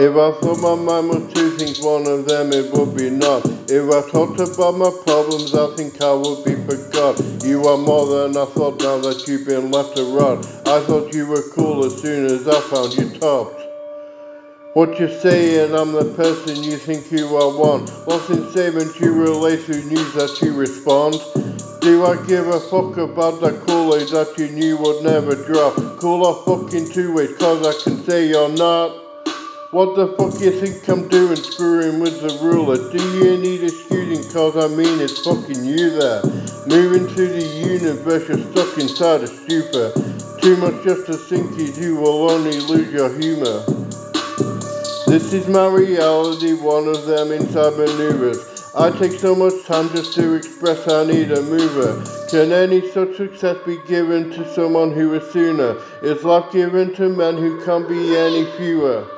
If I thought my mind was two things, one of them it would be not. If I thought about my problems, I think I would be forgot. You are more than I thought now that you've been left to rot. I thought you were cool as soon as I found you topped. What you saying, I'm the person you think you are one. What's in statement you relay through news that you respond? Do I give a fuck about the Kool-Aid that you knew would never drop? Cool off fucking two ways, cause I can say you're not. What the fuck you think I'm doing screwing with the ruler? Do you need a student? Cause I mean it's fucking you there. Moving to the universe, you're stuck inside a stupor. Too much just to think you do will only lose your humor. This is my reality, one of them inside maneuvers. I take so much time just to express I need a mover. Can any such success be given to someone who is sooner? Is life given to men who can't be any fewer?